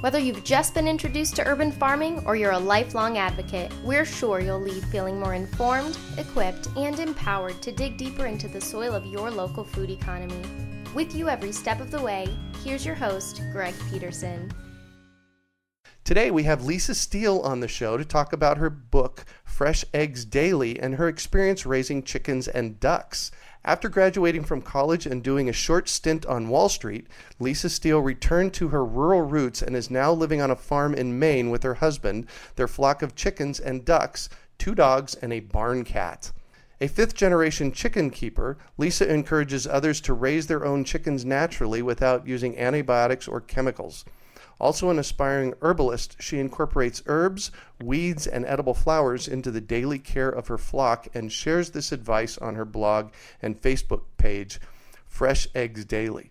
Whether you've just been introduced to urban farming or you're a lifelong advocate, we're sure you'll leave feeling more informed, equipped, and empowered to dig deeper into the soil of your local food economy. With you every step of the way, here's your host, Greg Peterson. Today we have Lisa Steele on the show to talk about her book, Fresh Eggs Daily, and her experience raising chickens and ducks. After graduating from college and doing a short stint on Wall Street, Lisa Steele returned to her rural roots and is now living on a farm in Maine with her husband, their flock of chickens and ducks, two dogs, and a barn cat. A fifth generation chicken keeper, Lisa encourages others to raise their own chickens naturally without using antibiotics or chemicals. Also, an aspiring herbalist, she incorporates herbs, weeds, and edible flowers into the daily care of her flock and shares this advice on her blog and Facebook page, Fresh Eggs Daily.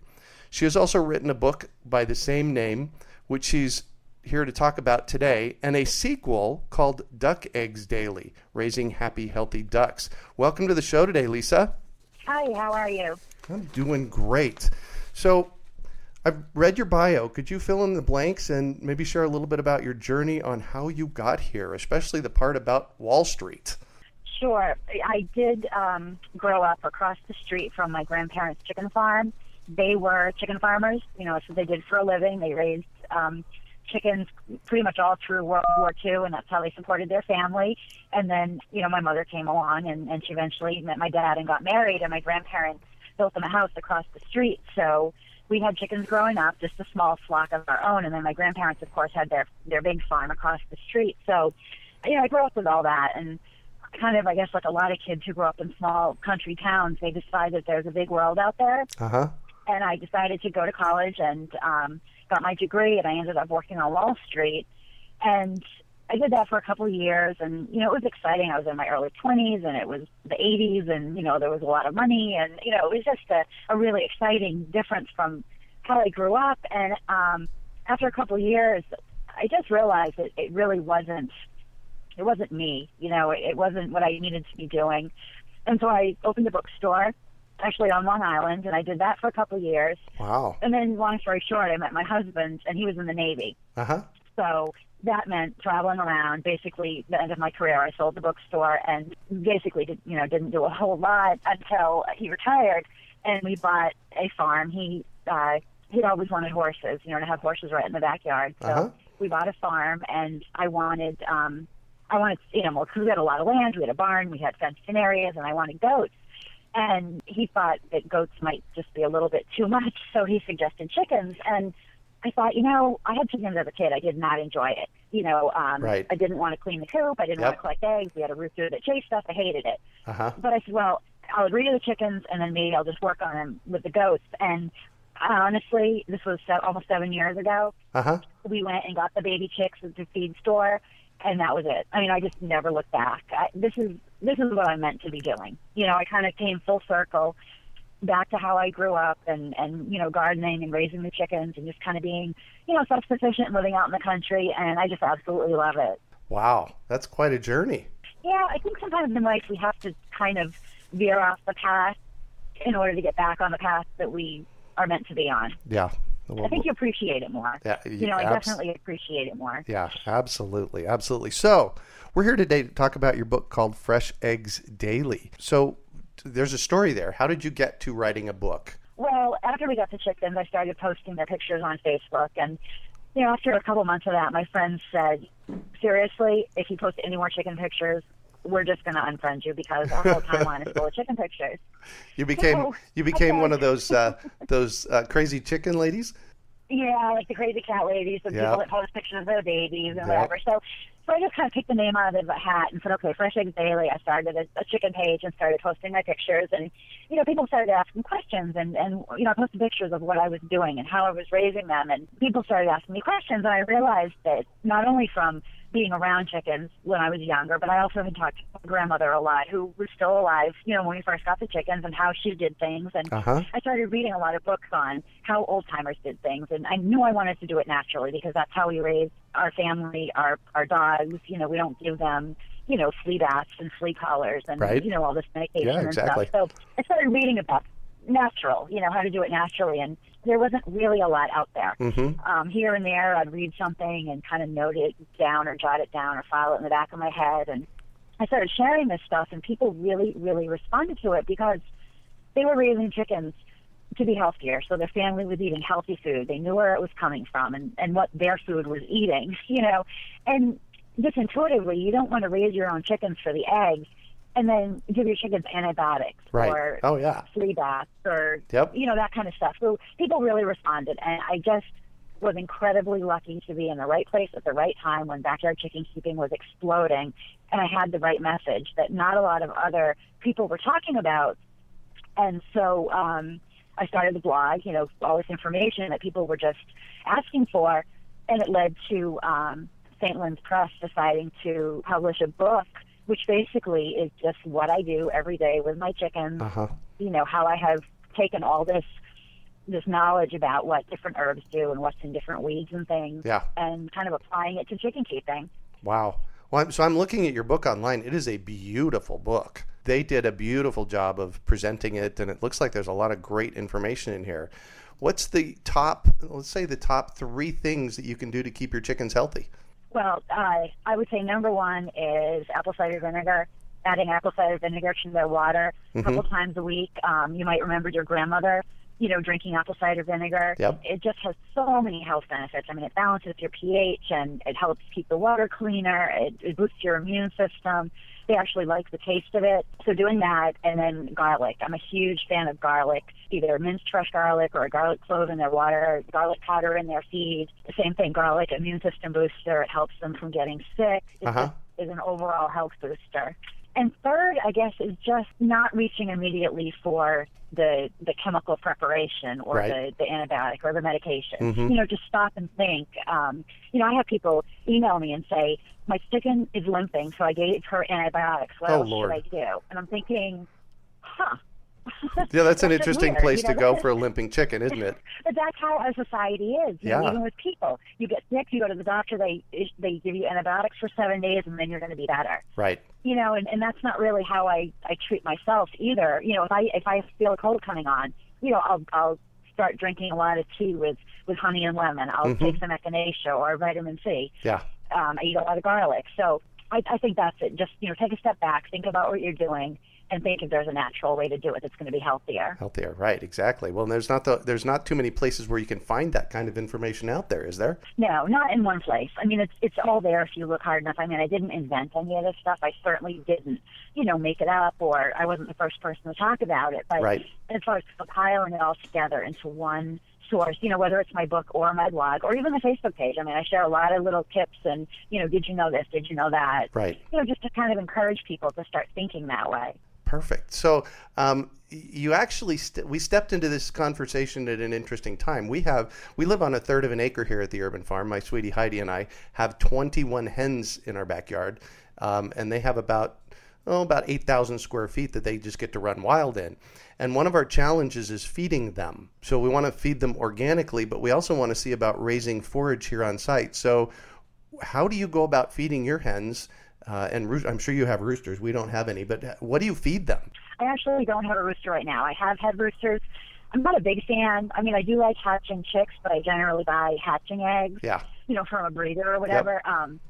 She has also written a book by the same name, which she's here to talk about today, and a sequel called Duck Eggs Daily Raising Happy, Healthy Ducks. Welcome to the show today, Lisa. Hi, how are you? I'm doing great. So, I've read your bio. Could you fill in the blanks and maybe share a little bit about your journey on how you got here, especially the part about Wall Street? Sure. I did um, grow up across the street from my grandparents' chicken farm. They were chicken farmers. You know, that's what they did for a living. They raised um, chickens pretty much all through World War II, and that's how they supported their family. And then, you know, my mother came along, and, and she eventually met my dad and got married, and my grandparents built them a house across the street. So we had chickens growing up, just a small flock of our own, and then my grandparents, of course, had their their big farm across the street. So, you know, I grew up with all that, and kind of, I guess, like a lot of kids who grow up in small country towns, they decide that there's a big world out there. Uh huh. And I decided to go to college and um, got my degree, and I ended up working on Wall Street, and I did that for a couple of years, and you know it was exciting. I was in my early 20s, and it was the 80s, and you know there was a lot of money, and you know it was just a, a really exciting difference from how I grew up. And um, after a couple of years, I just realized that it really wasn't it wasn't me. You know, it, it wasn't what I needed to be doing. And so I opened a bookstore, actually on Long Island, and I did that for a couple of years. Wow. And then, long story short, I met my husband, and he was in the Navy. Uh huh. So that meant traveling around. Basically, the end of my career, I sold the bookstore and basically, did, you know, didn't do a whole lot until he retired. And we bought a farm. He uh, he'd always wanted horses, you know, to have horses right in the backyard. So Uh-huh. we bought a farm, and I wanted um, I wanted animals because we had a lot of land. We had a barn. We had fenced in areas, and I wanted goats. And he thought that goats might just be a little bit too much, so he suggested chickens. And I thought, you know, I had chickens as a kid. I did not enjoy it. You know, um, Right. I didn't want to clean the coop. I didn't want to collect eggs. We had a rooster that chased us. I hated it. Uh huh. But I said, well, I'll breed the chickens, and then maybe I'll just work on them with the goats. And honestly, this was se- almost seven years ago. Uh huh. We went and got the baby chicks at the feed store, and that was it. I mean, I just never looked back. I, this is this is what I'm meant to be doing. You know, I kind of came full circle back to how I grew up, and and you know, gardening and raising the chickens, and just kind of being, you know, self-sufficient, living out in the country, and I just absolutely love it. Wow. That's quite a journey. Yeah, I think sometimes in life we have to kind of veer off the path in order to get back on the path that we are meant to be on. Yeah. Well, I think you appreciate it more. Yeah, you know, I abs- definitely appreciate it more. Yeah, absolutely, absolutely. So, we're here today to talk about your book called Fresh Eggs Daily. So, there's a story there. How did you get to writing a book? Well, after we got the chickens, I started posting their pictures on Facebook, and you know, after a couple months of that, my friends said, "Seriously, if you post any more chicken pictures, we're just going to unfriend you because our whole timeline is full of chicken pictures." You became so, you became okay. one of those uh, those uh, crazy chicken ladies. Yeah, like the crazy cat ladies, the yep. people that post pictures of their babies and yep. whatever. So, so I just kind of picked the name out of the hat and said, okay, Fresh Eggs Daily. I started a, a chicken page and started posting my pictures, and you know, people started asking questions, and and you know, I posted pictures of what I was doing and how I was raising them, and people started asking me questions, and I realized that not only from being around chickens when I was younger, but I also had talked to my grandmother a lot, who was still alive, you know, when we first got the chickens and how she did things. And uh-huh. I started reading a lot of books on how old timers did things. And I knew I wanted to do it naturally because that's how we raise our family, our, our dogs. You know, we don't give them you know, flea baths and flea collars and, right. you know, all this medication yeah, exactly. and stuff. So I started reading about natural, you know, how to do it naturally. And there wasn't really a lot out there. Mm-hmm. Um, here and there, I'd read something and kind of note it down or jot it down or file it in the back of my head. And I started sharing this stuff, and people really, really responded to it because they were raising chickens to be healthier. So their family was eating healthy food. They knew where it was coming from and, and what their food was eating, you know. And just intuitively, you don't want to raise your own chickens for the eggs and then give your chickens antibiotics right. or oh yeah flea baths or yep. you know that kind of stuff. So people really responded, and I just was incredibly lucky to be in the right place at the right time when backyard chicken keeping was exploding, and I had the right message that not a lot of other people were talking about, and so um, I started the blog. You know, all this information that people were just asking for, and it led to um, St. Lynn's Press deciding to publish a book which basically is just what I do every day with my chickens. Uh-huh. You know how I have taken all this this knowledge about what different herbs do and what's in different weeds and things, yeah. and kind of applying it to chicken keeping. Wow. Well, I'm, so I'm looking at your book online. It is a beautiful book. They did a beautiful job of presenting it, and it looks like there's a lot of great information in here. What's the top, let's say, the top three things that you can do to keep your chickens healthy? Well, uh, I would say number one is apple cider vinegar. Adding apple cider vinegar to their water a mm-hmm. couple times a week. Um, you might remember your grandmother, you know, drinking apple cider vinegar. Yep. It just has so many health benefits. I mean, it balances your pH and it helps keep the water cleaner. It, it boosts your immune system. They actually like the taste of it. So doing that and then garlic. I'm a huge fan of garlic, either minced fresh garlic or a garlic clove in their water, garlic powder in their feed. The same thing, garlic, immune system booster. It helps them from getting sick. It uh-huh. is an overall health booster. And third, I guess, is just not reaching immediately for the the chemical preparation or right. the, the antibiotic or the medication. Mm-hmm. You know, just stop and think. Um, you know, I have people email me and say, My chicken is limping, so I gave her antibiotics. What oh, else Lord. should I do? And I'm thinking, huh, yeah, that's an interesting place you know? to go for a limping chicken, isn't it? but that's how our society is. yeah. Know, even with people, you get sick, you go to the doctor, they they give you antibiotics for seven days, and then you're going to be better. Right. You know, and and that's not really how I I treat myself either. You know, if I if I feel a cold coming on, you know, I'll I'll start drinking a lot of tea with with honey and lemon. I'll mm-hmm. take some echinacea or vitamin C. Yeah. Um, I eat a lot of garlic, so I, I think that's it. Just you know, take a step back, think about what you're doing, and think if there's a natural way to do it that's going to be healthier. Healthier, right? Exactly. Well, there's not the, there's not too many places where you can find that kind of information out there, is there? No, not in one place. I mean, it's it's all there if you look hard enough. I mean, I didn't invent any of this stuff. I certainly didn't, you know, make it up, or I wasn't the first person to talk about it. But right. as far as compiling it all together into one source, you know, whether it's my book or my blog or even the Facebook page. I mean, I share a lot of little tips and, you know, did you know this? Did you know that? Right. You know, just to kind of encourage people to start thinking that way. Perfect. So um, you actually st- we stepped into this conversation at an interesting time. We have we live on a third of an acre here at the urban farm. My sweetie Heidi and I have 21 hens in our backyard, um, and they have about oh about 8,000 square feet that they just get to run wild in. And one of our challenges is feeding them. So we want to feed them organically, but we also want to see about raising forage here on site. So how do you go about feeding your hens? Uh, and I'm sure you have roosters. We don't have any, but what do you feed them? I actually don't have a rooster right now. I have had roosters. I'm not a big fan. I mean, I do like hatching chicks, but I generally buy hatching eggs. Yeah. You know, from a breeder or whatever. Um,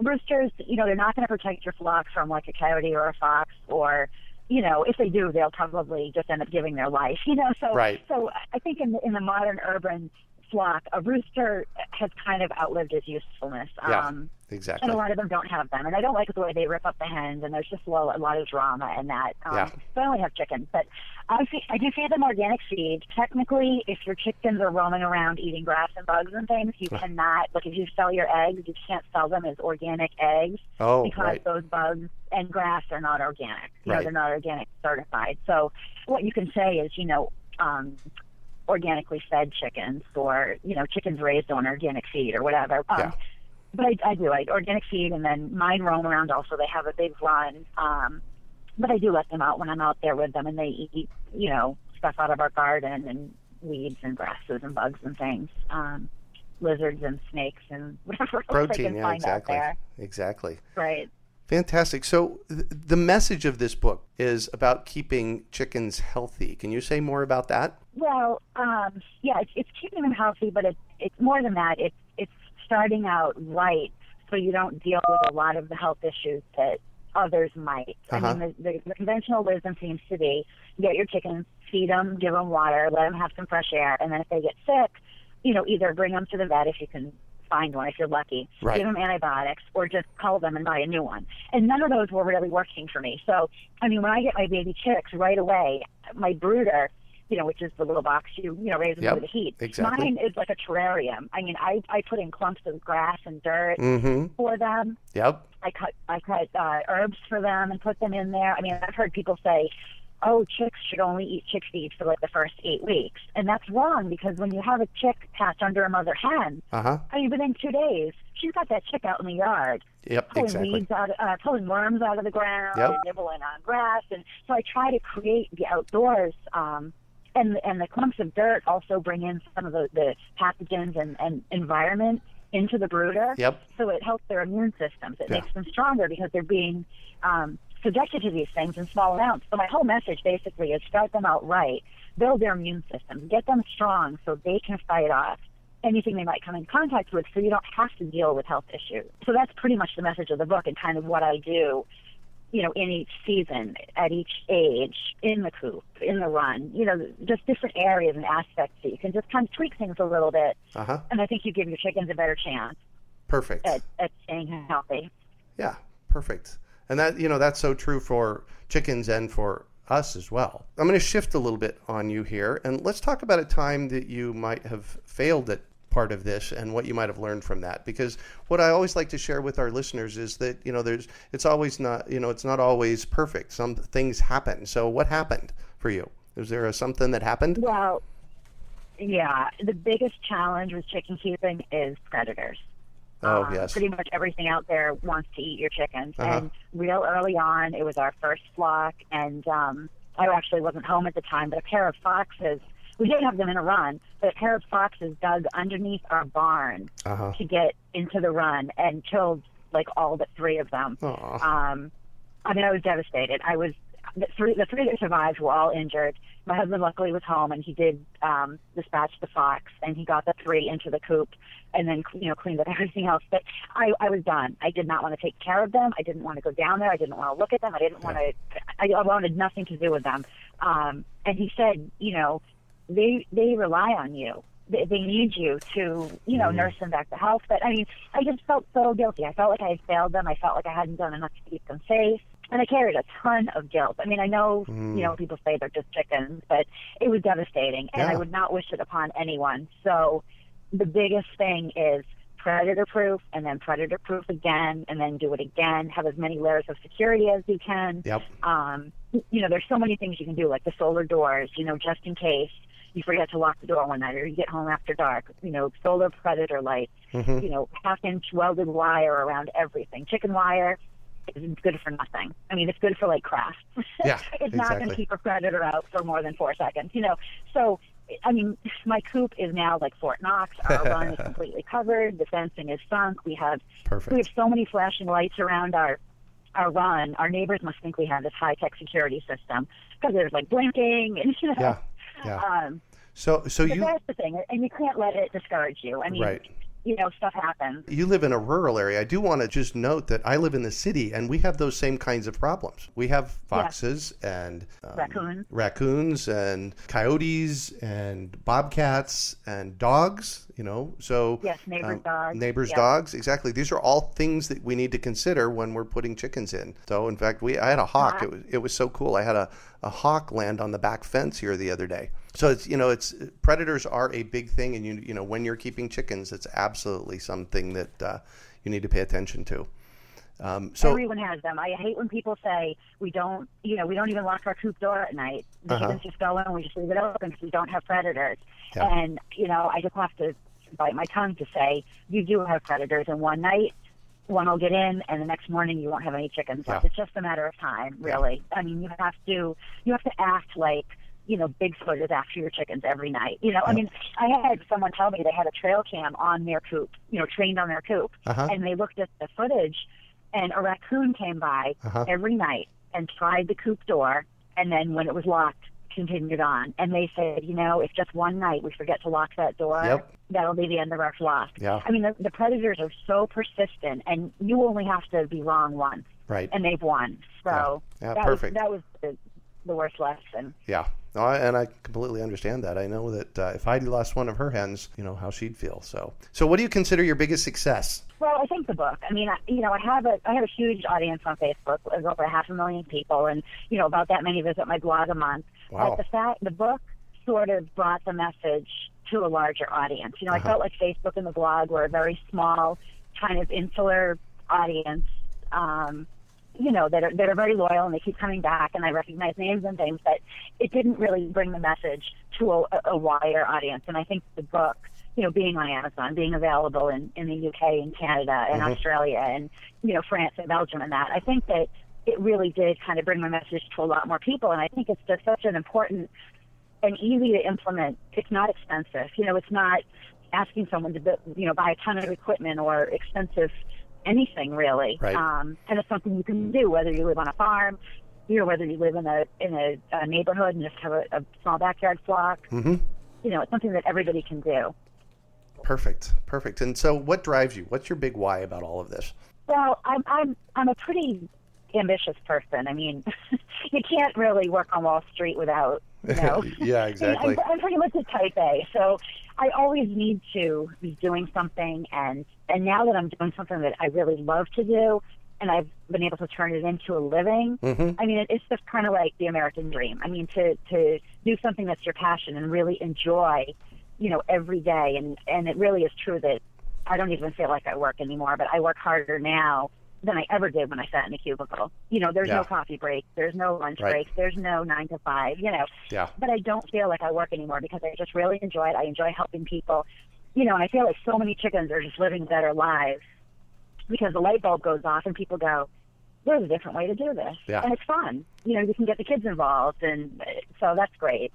roosters, you know, they're not going to protect your flock from like a coyote or a fox or you know, if they do, they'll probably just end up giving their life. You know, so right. so I think in the, in the modern urban flock, a rooster has kind of outlived its usefulness. Yeah, um, exactly. and a lot of them don't have them. And I don't like the way they rip up the hens, and there's just a lot, a lot of drama in that. Um, Yeah. So I only have chickens, but I, feed, I do feed them organic feed. Technically, if your chickens are roaming around eating grass and bugs and things, you cannot, like if you sell your eggs, you can't sell them as organic eggs Oh, because right. those bugs and grass are not organic. You know, Right. they're not organic certified. So what you can say is, you know, um, organically fed chickens or, you know, chickens raised on organic feed or whatever. Um, Yeah. But I, I do. I organic feed and then mine roam around also. They have a big run. Um, but I do let them out when I'm out there with them and they eat, you know, stuff out of our garden and weeds and grasses and bugs and things. Um, lizards and snakes and whatever Protein, can yeah, find exactly. out there. Exactly. Right. Fantastic. So, th- the message of this book is about keeping chickens healthy. Can you say more about that? Well, um, yeah, it's, it's keeping them healthy, but it's it's more than that. It's it's starting out right, so you don't deal with a lot of the health issues that others might. Uh-huh. I mean, the, the, the conventional wisdom seems to be get your chickens, feed them, give them water, let them have some fresh air, and then if they get sick, you know, either bring them to the vet if you can find one if you're lucky, Right. give them antibiotics, or just call them and buy a new one. And none of those were really working for me. So, I mean, when I get my baby chicks right away, my brooder, you know, which is the little box you you know raise them Yep, under the heat. exactly. Mine is like a terrarium. I mean, I I put in clumps of grass and dirt Mm-hmm. for them. Yep. I cut I cut uh, herbs for them and put them in there. I mean, I've heard people say, "Oh, chicks should only eat chick feed for like the first eight weeks," and that's wrong because when you have a chick hatch under a mother hen, Uh huh. I mean, within two days, she's got that chick out in the yard Yep. pulling Exactly. weeds out, uh, pulling worms out of the ground, Yep. and nibbling on grass, and so I try to create the outdoors. Um, and and the clumps of dirt also bring in some of the, the pathogens and, and environment into the brooder. Yep. So it helps their immune systems. It Yeah. makes them stronger because they're being um, subjected to these things in small amounts. So my whole message basically is start them out right, build their immune systems, get them strong so they can fight off anything they might come in contact with so you don't have to deal with health issues. So that's pretty much the message of the book and kind of what I do, you know, in each season, at each age, in the coop, in the run, you know, just different areas and aspects that you can just kind of tweak things a little bit. Uh huh. And I think you give your chickens a better chance Perfect. at, at staying healthy. Yeah, perfect. And that you know that's so true for chickens and for us as well. I'm going to shift a little bit on you here, and let's talk about a time that you might have failed at part of this and what you might have learned from that. Because what I always like to share with our listeners is that you know there's it's always not you know it's not always perfect. Some things happen. So what happened for you? Is there a, something that happened? Well, yeah, the biggest challenge with chicken keeping is predators. Oh Um, yes. Pretty much everything out there wants to eat your chickens. Uh-huh. And real early on, it was our first flock, and um, I actually wasn't home at the time, but a pair of foxes. We did have them in a run, but a pair of foxes dug underneath our barn Uh huh. to get into the run and killed like all but three of them. Um, I mean, I was devastated. I was the three the three that survived were all injured. My husband luckily was home, and he did um, dispatch the fox, and he got the three into the coop, and then you know cleaned up everything else. But I, I was done. I did not want to take care of them. I didn't want to go down there. I didn't want to look at them. I didn't want to. I, I wanted nothing to do with them. Um, and he said, you know, they they rely on you. They, they need you to, you know, nurse them back to health. But I mean, I just felt so guilty. I felt like I had failed them. I felt like I hadn't done enough to keep them safe. And I carried a ton of guilt. I mean, I know, you know, people say they're just chickens, but it was devastating, and I would not wish it upon anyone. So, the biggest thing is predator proof, and then predator proof again, and then do it again. Have as many layers of security as you can Yep. um, you know, there's so many things you can do, like the solar doors, you know, just in case you forget to lock the door one night or you get home after dark, you know, solar predator lights, Mm-hmm. you know, half inch welded wire around everything. Chicken wire is good for nothing. I mean, it's good for like crafts. Yeah, it's not going to keep a predator out for more than four seconds, you know. So, I mean, my coop is now like Fort Knox. Our run is completely covered. The fencing is sunk. We have Perfect. we have so many flashing lights around our our run, our neighbors must think we have this high tech security system because there's like blinking and you know. Yeah, yeah. Um, so, so you that's the thing, and you can't let it discourage you. I mean, right. You know, stuff happens. You live in a rural area. I do want to just note that I live in the city, and we have those same kinds of problems. We have foxes and um, Raccoons. raccoons and coyotes and bobcats and dogs. You know, so Yes, neighbors' dogs. neighbors' dogs. Exactly. These are all things that we need to consider when we're putting chickens in. So, in fact, we I had a hawk. Uh-huh. It was it was so cool. I had a a hawk land on the back fence here the other day. So it's you know it's predators are a big thing, and you you know when you're keeping chickens, it's absolutely something that uh, you need to pay attention to. Um, so Everyone has them. I hate when people say we don't, you know, we don't even lock our coop door at night. The Uh-huh. chickens just go in and we just leave it open because we don't have predators. Yeah. And you know, I just have to bite my tongue to say you do have predators, and one night one will get in, and the next morning you won't have any chickens left. Yeah. It's just a matter of time, really. I mean, you have to you have to act like you know Bigfoot is after your chickens every night. You know, I mean, I had someone tell me they had a trail cam on their coop, you know, trained on their coop, Uh-huh. and they looked at the footage, and a raccoon came by Uh-huh. every night and tried the coop door, and then when it was locked, continued on. And they said, you know, if just one night we forget to lock that door, Yep. that'll be the end of our flock. Yeah. I mean, the, the predators are so persistent, and you only have to be wrong once, right. and they've won. So Yeah. Yeah, that perfect. was that was the, the worst lesson. Yeah, no, I, and I completely understand that. I know that uh, if Heidi lost one of her hens, you know how she'd feel. So, so what do you consider your biggest success? Well, I think the book. I mean, I, you know, I have a I have a huge audience on Facebook. There's over half a million people, and you know, about that many visit my blog a month. Wow. But the fact, the book sort of brought the message to a larger audience. You know, Uh-huh. I felt like Facebook and the blog were a very small, kind of insular audience. Um, you know, that are that are very loyal and they keep coming back, and I recognize names and things, but it didn't really bring the message to a, a wider audience. And I think the book, you know, being on Amazon, being available in, in the UK and Canada and mm-hmm. Australia and you know France and Belgium and that, I think that it really did kind of bring my message to a lot more people. And I think it's just such an important and easy to implement. It's not expensive. You know, it's not asking someone to you know buy a ton of equipment or expensive anything really. Right. Um, and it's something you can do whether you live on a farm, you know, whether you live in a in a, a neighborhood and just have a, a small backyard flock. Mm-hmm. You know, it's something that everybody can do. Perfect, perfect. And so, what drives you? What's your big why about all of this? Well, I'm I'm I'm a pretty ambitious person. I mean, you can't really work on Wall Street without you know. yeah, exactly. I'm, I'm pretty much a type A, so I always need to be doing something, and and now that I'm doing something that I really love to do, and I've been able to turn it into a living. Mhm. I mean, it, it's just kind of like the American dream. I mean, to to do something that's your passion and really enjoy, you know, every day, and and it really is true that I don't even feel like I work anymore, but I work harder now than I ever did when I sat in a cubicle. You know, there's Yeah. no coffee break, there's no lunch Right. breaks, there's no nine to five. You know, Yeah, but I don't feel like I work anymore because I just really enjoy it. I enjoy helping people, you know, and I feel like so many chickens are just living better lives because the light bulb goes off and people go, "There's a different way to do this," Yeah. and it's fun. You know, you can get the kids involved, and uh, so that's great.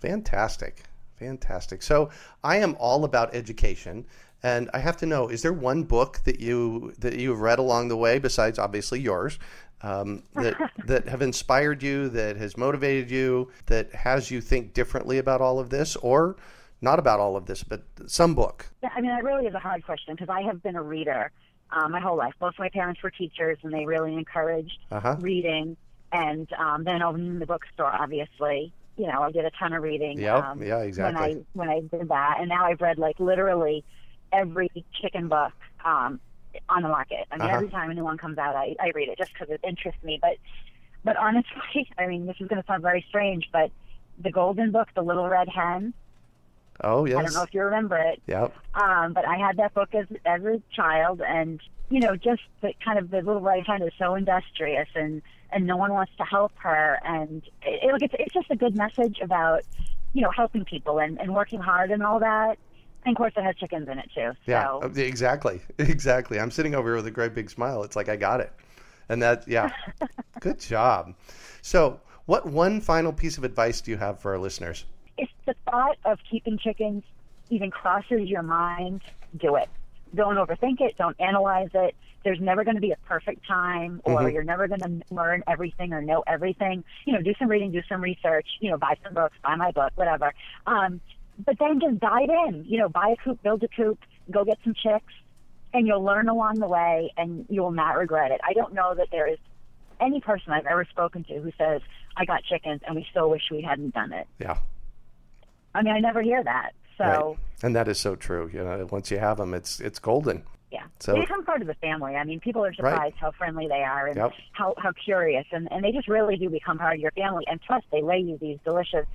fantastic, fantastic. So, I am all about education, and I have to know: is there one book that you that you've read along the way, besides obviously yours, um, that that have inspired you, that has motivated you, that has you think differently about all of this, or not about all of this, but some book? Yeah, I mean, that really is a hard question because I have been a reader um, my whole life. Both my parents were teachers, and they really encouraged Uh-huh. reading. And um, then in the bookstore, obviously, you know, I did a ton of reading. Yep, um, yeah, exactly. When I when I did that, and now I've read like literally every chicken book um, on the market. I mean, Uh-huh. every time a new one comes out, I, I read it just because it interests me. But but honestly, I mean, this is going to sound very strange, but the Golden Book, The Little Red Hen. Oh yes. I don't know if you remember it. Yep. Um, but I had that book as as a child, and you know, just the kind of the little red hen is so industrious, and and no one wants to help her, and it, it, it's it's just a good message about you know helping people and and working hard and all that. And of course, it has chickens in it too. Yeah, So uh, exactly, exactly. I'm sitting over here with a great big smile. It's like I got it, and that, yeah, good job. So, what one final piece of advice do you have for our listeners? if the thought of keeping chickens even crosses your mind, do it. Don't overthink it. Don't analyze it. there's never going to be a perfect time or Mhm. you're never going to learn everything or know everything. You know, do some reading, do some research, you know, buy some books, buy my book, whatever. Um, but then just dive in, you know, buy a coop, build a coop, go get some chicks, and you'll learn along the way and you will not regret it. I don't know that there is any person I've ever spoken to who says, I got chickens and we so wish we hadn't done it. Yeah. I mean, I never hear that. So, Right. And that is so true. You know, once you have them, it's it's golden. yeah. So- they become part of the family. I mean, people are surprised how friendly they are and Yep. how, how curious. And, and they just really do become part of your family. And plus, they lay you these delicious,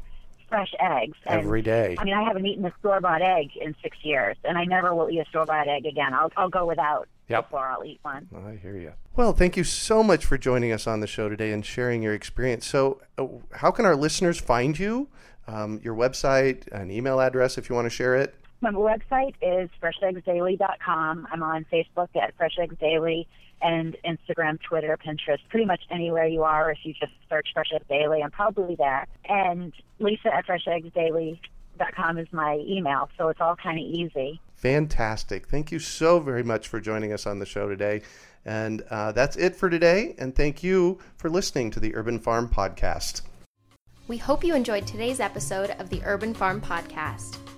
fresh eggs. And, Every day. I mean, I haven't eaten a store bought egg in six years, and I never will eat a store bought egg again. I'll, I'll go without Yep. before I'll eat one. I hear you. Well, thank you so much for joining us on the show today and sharing your experience. So, uh, how can our listeners find you? Um, your website, an email address if you want to share it. My website is fresheggsdaily.com. I'm on Facebook at Fresh Eggs Daily and Instagram, Twitter, Pinterest, pretty much anywhere you are. If you just search Fresh Eggs Daily, I'm probably there. And Lisa at fresheggsdaily.com is my email, so it's all kind of easy. Fantastic. Thank you so very much for joining us on the show today. And uh, that's it for today. And thank you for listening to the Urban Farm Podcast. We hope you enjoyed today's episode of the Urban Farm Podcast.